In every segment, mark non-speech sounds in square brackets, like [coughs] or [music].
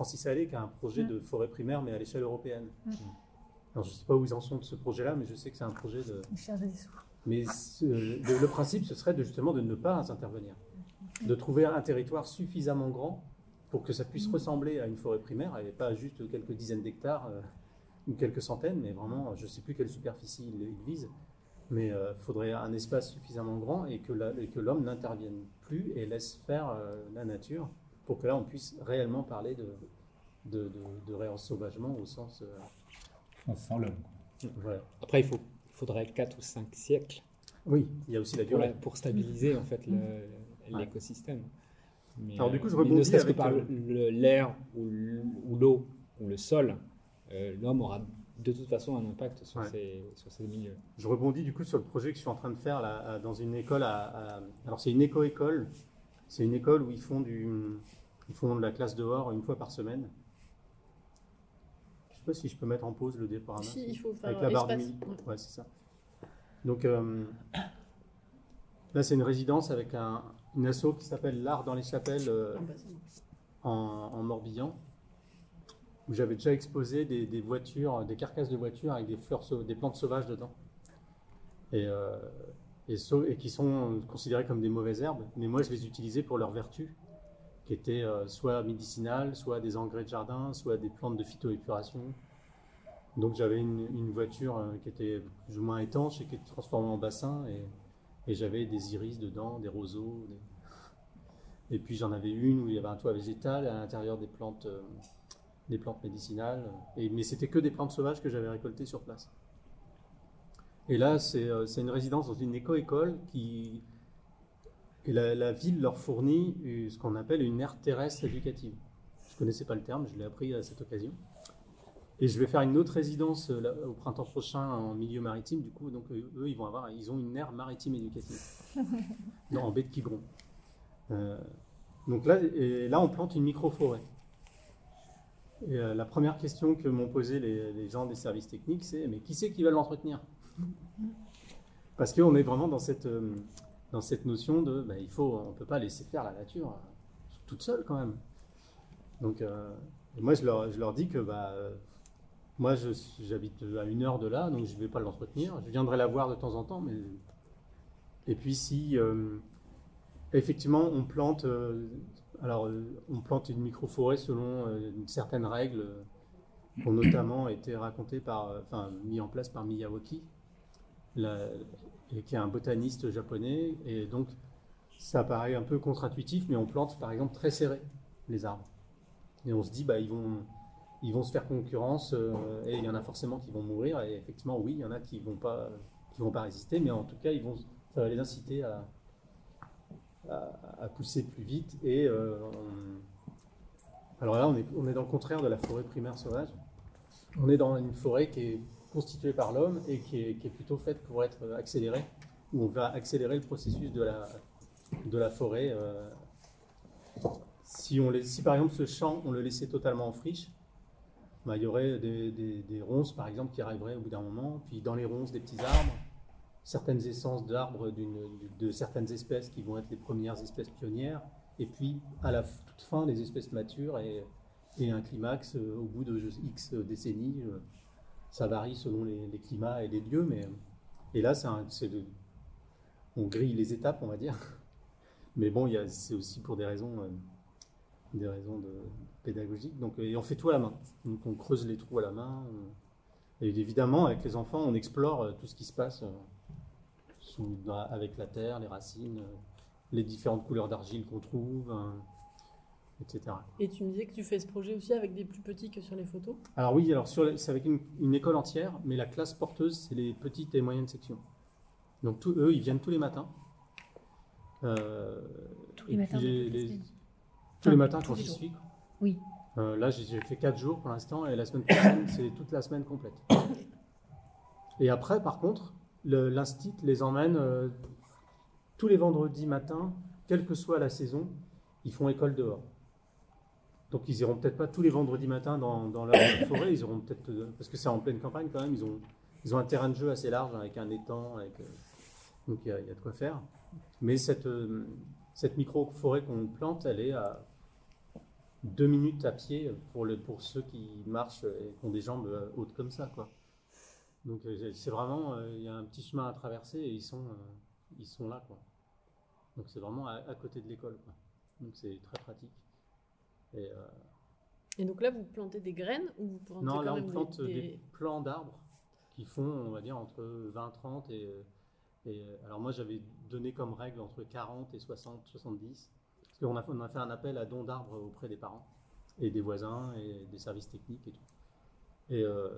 Francis Allais qui a un projet Mm. de forêt primaire, mais à l'échelle européenne. Mm. Alors, je ne sais pas où ils en sont de ce projet-là, mais je sais que c'est un projet de. Il cherche des sous. Mais ce- le, le principe, ce serait de, justement de ne pas intervenir, de trouver un territoire suffisamment grand pour que ça puisse Mm. ressembler à une forêt primaire et pas juste quelques dizaines d'hectares euh, ou quelques centaines, mais vraiment, je ne sais plus quelle superficie il, il vise, mais il faudrait un espace suffisamment grand et que la- et que l'homme n'intervienne plus et laisse faire euh, la nature pour que là, on puisse réellement parler de, de, de, de réensauvagement au sens. euh, On sent l'homme. voilà. Après, il, faut, il faudrait 4 ou 5 siècles Oui, il y a aussi la durée. pour stabiliser en fait l'écosystème. Alors, du coup, je mais rebondis ne serait-ce que avec, par euh, le- l'air ou l'eau ou le sol, euh, l'homme aura de toute façon un impact sur, Ouais. ces, sur ces milieux. Je rebondis du coup sur le projet que je suis en train de faire là, dans une école. À, à- alors c'est une éco-école. C'est une école où ils font, du, ils font de la classe dehors une fois par semaine. Je sais pas si je peux mettre en pause le diaporama. Si, il faut faire Avec la barre du. Ouais. C'est ça. Donc euh, là, c'est une résidence avec un, une asso qui s'appelle L'Art dans les chapelles euh, Ah, bah, en, en Morbihan, où j'avais déjà exposé des, des voitures, des carcasses de voitures avec des fleurs, des plantes sauvages dedans, et, euh, et, qui sont considérées comme des mauvaises herbes. Mais moi, je les utilisais pour leurs vertus, qui étaient euh, soit médicinales, soit des engrais de jardin, soit des plantes de phytoépuration. Donc j'avais une, voiture euh, qui était plus ou moins étanche et qui était transformée en bassin, et, j'avais des iris dedans, des roseaux. Et puis j'en avais une où il y avait un toit végétal, à l'intérieur des plantes, euh, des plantes médicinales. Et, mais c'était que des plantes sauvages que j'avais récoltées sur place. Et là, c'est une résidence dans une éco-école qui. Et la, la ville leur fournit euh, ce qu'on appelle une aire terrestre éducative. Je ne connaissais pas le terme, je l'ai appris à cette occasion. Et je vais faire une autre résidence euh, là, au printemps prochain en milieu maritime. Du coup, donc euh, eux, ils vont avoir, ils ont une aire maritime éducative [laughs] non, en baie de Quiberon. Euh, donc là, et là, on plante une micro-forêt. Et euh, la première question que m'ont posé les, les gens des services techniques, c'est mais qui c'est qui va l'entretenir? [laughs] Parce qu'on est vraiment dans cette, euh, dans cette notion de, bah, il faut, on peut pas laisser faire la nature euh, toute seule quand même. Donc, euh, moi, je leur, dis que bah, euh, moi, j'habite à une heure de là, donc je ne vais pas l'entretenir. Je viendrai la voir de temps en temps, mais et puis si euh, effectivement on plante, alors on plante une micro-forêt selon euh, une certaine règle euh, qui ont notamment été racontées par, enfin mis en place par Miyawaki, qui est un botaniste japonais, et donc ça paraît un peu contre-intuitif, mais on plante par exemple très serré les arbres, et on se dit bah ils vont ils vont se faire concurrence euh, et il y en a forcément qui vont mourir et effectivement oui il y en a qui vont pas vont pas résister mais en tout cas ils vont ça va les inciter à, à, pousser plus vite. Et euh, alors là, on est, on est dans le contraire de la forêt primaire sauvage. On est dans une forêt qui est constituée par l'homme et qui est, plutôt faite pour être accélérée, où on va accélérer le processus de la, de la forêt. euh. si, on si par exemple ce champ, on le laissait totalement en friche, bah, il y aurait des, des- ronces, par exemple, qui arriveraient au bout d'un moment, puis dans les ronces, des petits arbres, certaines essences d'arbres de certaines espèces qui vont être les premières espèces pionnières, et puis à la toute fin, les espèces matures et, et un climax euh, au bout de X décennies. euh, ça varie selon les, climats et les lieux, mais et là, un- on grille les étapes, on va dire. [laughs] Mais bon, c'est aussi pour des raisons, euh, pédagogiques. Donc, et on fait tout à la main. Donc, on creuse les trous à la main. on- et évidemment, avec les enfants, on explore euh, tout ce qui se passe. euh, avec la terre, les racines, euh, les différentes couleurs d'argile qu'on trouve, euh, etc. Et tu me disais que tu fais ce projet aussi avec des plus petits que sur les photos? Alors oui, alors sur les- c'est avec une, une école entière, mais la classe porteuse, c'est les petites et moyennes sections. Donc tous eux, ils viennent tous les matins. Euh, Tous les matins. les- les- tous les matins tous quand les j'y jours. suis. Oui. Euh, là, j'ai j'ai fait 4 jours pour l'instant, et la semaine prochaine, c'est toute la semaine complète. Et après, par contre, le- l'instit les emmène euh, tous les vendredis matins, quelle que soit la saison, ils font école dehors. Donc ils iront peut-être pas tous les vendredis matins dans, dans la forêt, ils iront peut-être euh, parce que c'est en pleine campagne quand même, ils ont ils ont un terrain de jeu assez large avec un étang, euh, donc il y, a- de quoi faire. Mais cette euh, cette micro forêt qu'on plante, elle est à deux minutes à pied pour, pour ceux qui marchent et qui ont des jambes hautes comme ça. Quoi. Donc c'est vraiment, il y a un petit chemin à traverser et ils sont, ils sont là. Quoi. Donc c'est vraiment à, côté de l'école. Donc c'est très pratique. Et, euh, Et donc là, vous plantez des graines ou vous plantez non, quand là on même plante des, des- plants d'arbres qui font, on va dire, entre 20-30 et, euh, et euh, alors moi j'avais donné comme règle entre 40 et 60, 70. Parce qu'on a, fait- on a fait un appel à dons d'arbres auprès des parents et des voisins et des services techniques et tout. Et euh,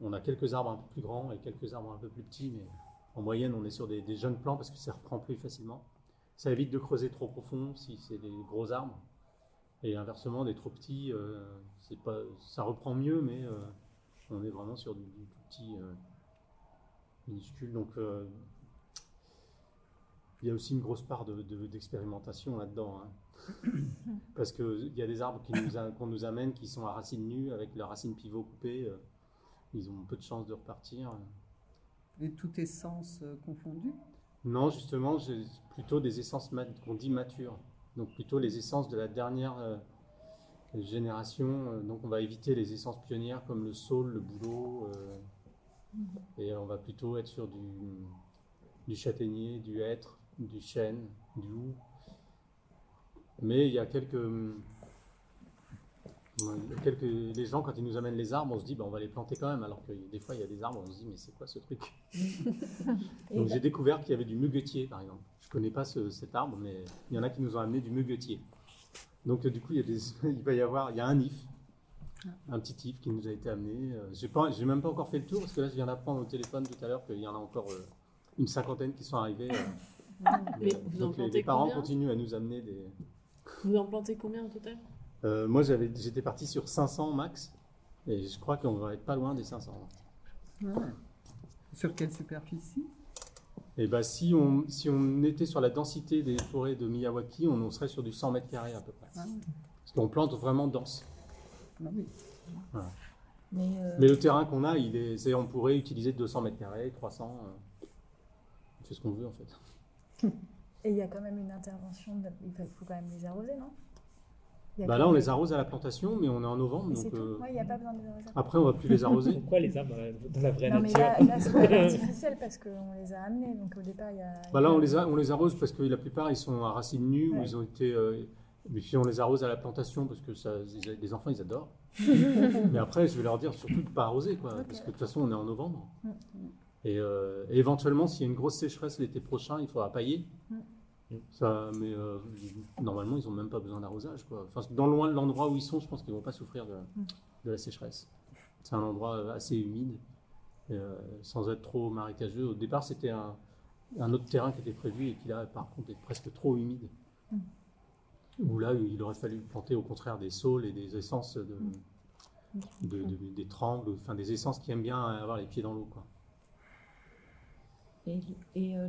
on a quelques arbres un peu plus grands et quelques arbres un peu plus petits, mais en moyenne on est sur des, des jeunes plants parce que ça reprend plus facilement. Ça évite de creuser trop profond si c'est des gros arbres. Et inversement, des trop petits, euh, c'est pas, ça reprend mieux, mais euh, on est vraiment sur du, du tout petit euh, minuscule. Donc, euh, il y a aussi une grosse part de- de- d'expérimentation là-dedans. hein. [coughs] Parce qu'il y a des arbres qui nous a- qu'on nous amène qui sont à racines nues, avec leurs racines pivot coupées. euh, ils ont peu de chances de repartir. Et tout essence euh, confondue? Non, justement, j'ai plutôt des essences mat- qu'on dit matures. Donc plutôt les essences de la dernière euh, génération. Euh, Donc on va éviter les essences pionnières comme le saule, le bouleau. euh, et on va plutôt être sur du, du châtaignier, du hêtre, du chêne, du hou. Mais il y a quelques... hum, ouais, il y a quelques les gens, quand ils nous amènent les arbres, on se dit, bah, on va les planter quand même. Alors que des fois, il y a des arbres, on se dit, mais c'est quoi ce truc? [laughs] Donc j'ai découvert qu'il y avait du muguetier, par exemple. Je connais pas ce- cet arbre, mais il y en a qui nous ont amené du muguetier. Donc du coup, il, y a des- [laughs] il va y avoir, il y a un if, un petit if qui nous a été amené. Euh, pas, j'ai même pas encore fait le tour parce que là, je viens d'apprendre au téléphone tout à l'heure qu'il y en a encore euh, une cinquantaine qui sont arrivés. euh. [laughs] Mais vous en donc les, plantez les parents continuent à nous amener des. Vous en plantez combien au total? Euh, moi, j'avais, j'étais parti sur 500 max, et je crois qu'on va être pas loin des 500. Ouais. Sur quelle superficie? Et ben si on, si on était sur la densité des forêts de Miyawaki, on en serait sur du 100 mètres carrés à peu près. Ah oui. Parce qu'on plante vraiment dense. Ah oui. Mais, euh, Mais le terrain qu'on a, il est, c'est- on pourrait utiliser 200 mètres carrés, 300. euh, fait ce qu'on veut en fait. et il y a quand même une intervention, de- il faut quand même les arroser, non? Bah là, on les arrose à la plantation, mais on est en novembre, Mais donc euh, Ouais, il n'y a pas besoin de les arroser. après on va plus les arroser. [laughs] Pourquoi les arbres euh, dans la vraie Non, mais nature là, là c'est artificiel [laughs] parce qu'on les a amenés. Donc au départ, il y a. Bah là, on les, a- on les arrose parce que la plupart ils sont à racines nues ou Ouais. ils ont été. euh, mais puis on les arrose à la plantation parce que ça, les enfants ils adorent. [laughs] mais après, je vais leur dire surtout de pas arroser, quoi, parce que de toute façon on est en novembre. Mm, Et, euh, et éventuellement, s'il y a une grosse sécheresse l'été prochain, il faudra pailler. Mm. Ça, mais euh, normalement, ils n'ont même pas besoin d'arrosage. quoi. Enfin, dans loin- l'endroit où ils sont, je pense qu'ils ne vont pas souffrir de, Mm. de la sécheresse. C'est un endroit euh, assez humide, euh, sans être trop marécageux. Au départ, c'était un, un autre terrain qui était prévu et qui là, par contre, est presque trop humide. Mm. Où là, il aurait fallu planter au contraire des saules et des essences de, Mm. de- de- des trembles, enfin des essences qui aiment bien avoir les pieds dans l'eau. quoi. Et, et, euh,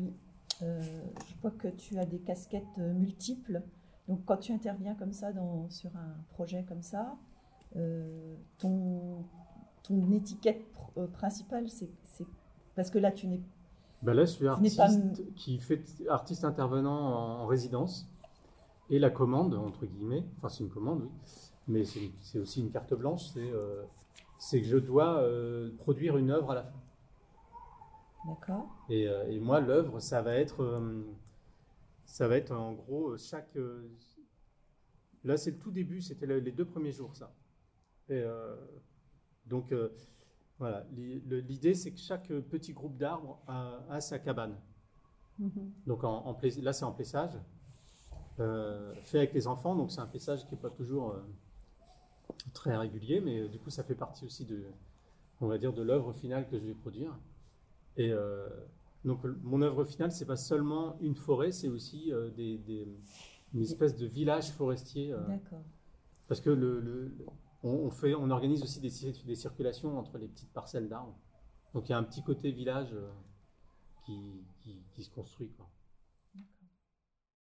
je vois que tu as des casquettes euh, multiples. Donc, quand tu interviens comme ça dans, sur un projet comme ça, euh, ton, ton étiquette pr- euh, principale, c'est parce que là, tu n'es Ben là, je suis artiste pas- qui fait artiste intervenant en, en résidence et la commande entre guillemets. Enfin, c'est une commande, oui, mais c'est aussi une carte blanche. C'est euh, que je dois euh, produire une œuvre à la fin. D'accord. Et, euh, et moi, l'œuvre, ça va être euh, ça va être en gros euh, chaque. là, c'est le tout début. C'était le- les deux premiers jours, ça. Et donc voilà, l'idée, c'est que chaque petit groupe d'arbres a, a sa cabane. Mhm. Donc en, en plais- là, c'est en plessage, euh, fait avec les enfants. Donc c'est un plessage qui n'est pas toujours euh, très régulier, mais du coup, ça fait partie aussi de, on va dire, de l'œuvre finale que je vais produire. Et euh, donc mon œuvre finale, c'est pas seulement une forêt, c'est aussi euh, des, des- une espèce de village forestier. euh, D'accord. parce que le, le- on, on fait, on organise aussi des, cir- des circulations entre les petites parcelles d'arbres. Donc il y a un petit côté village qui, qui- qui se construit. Quoi.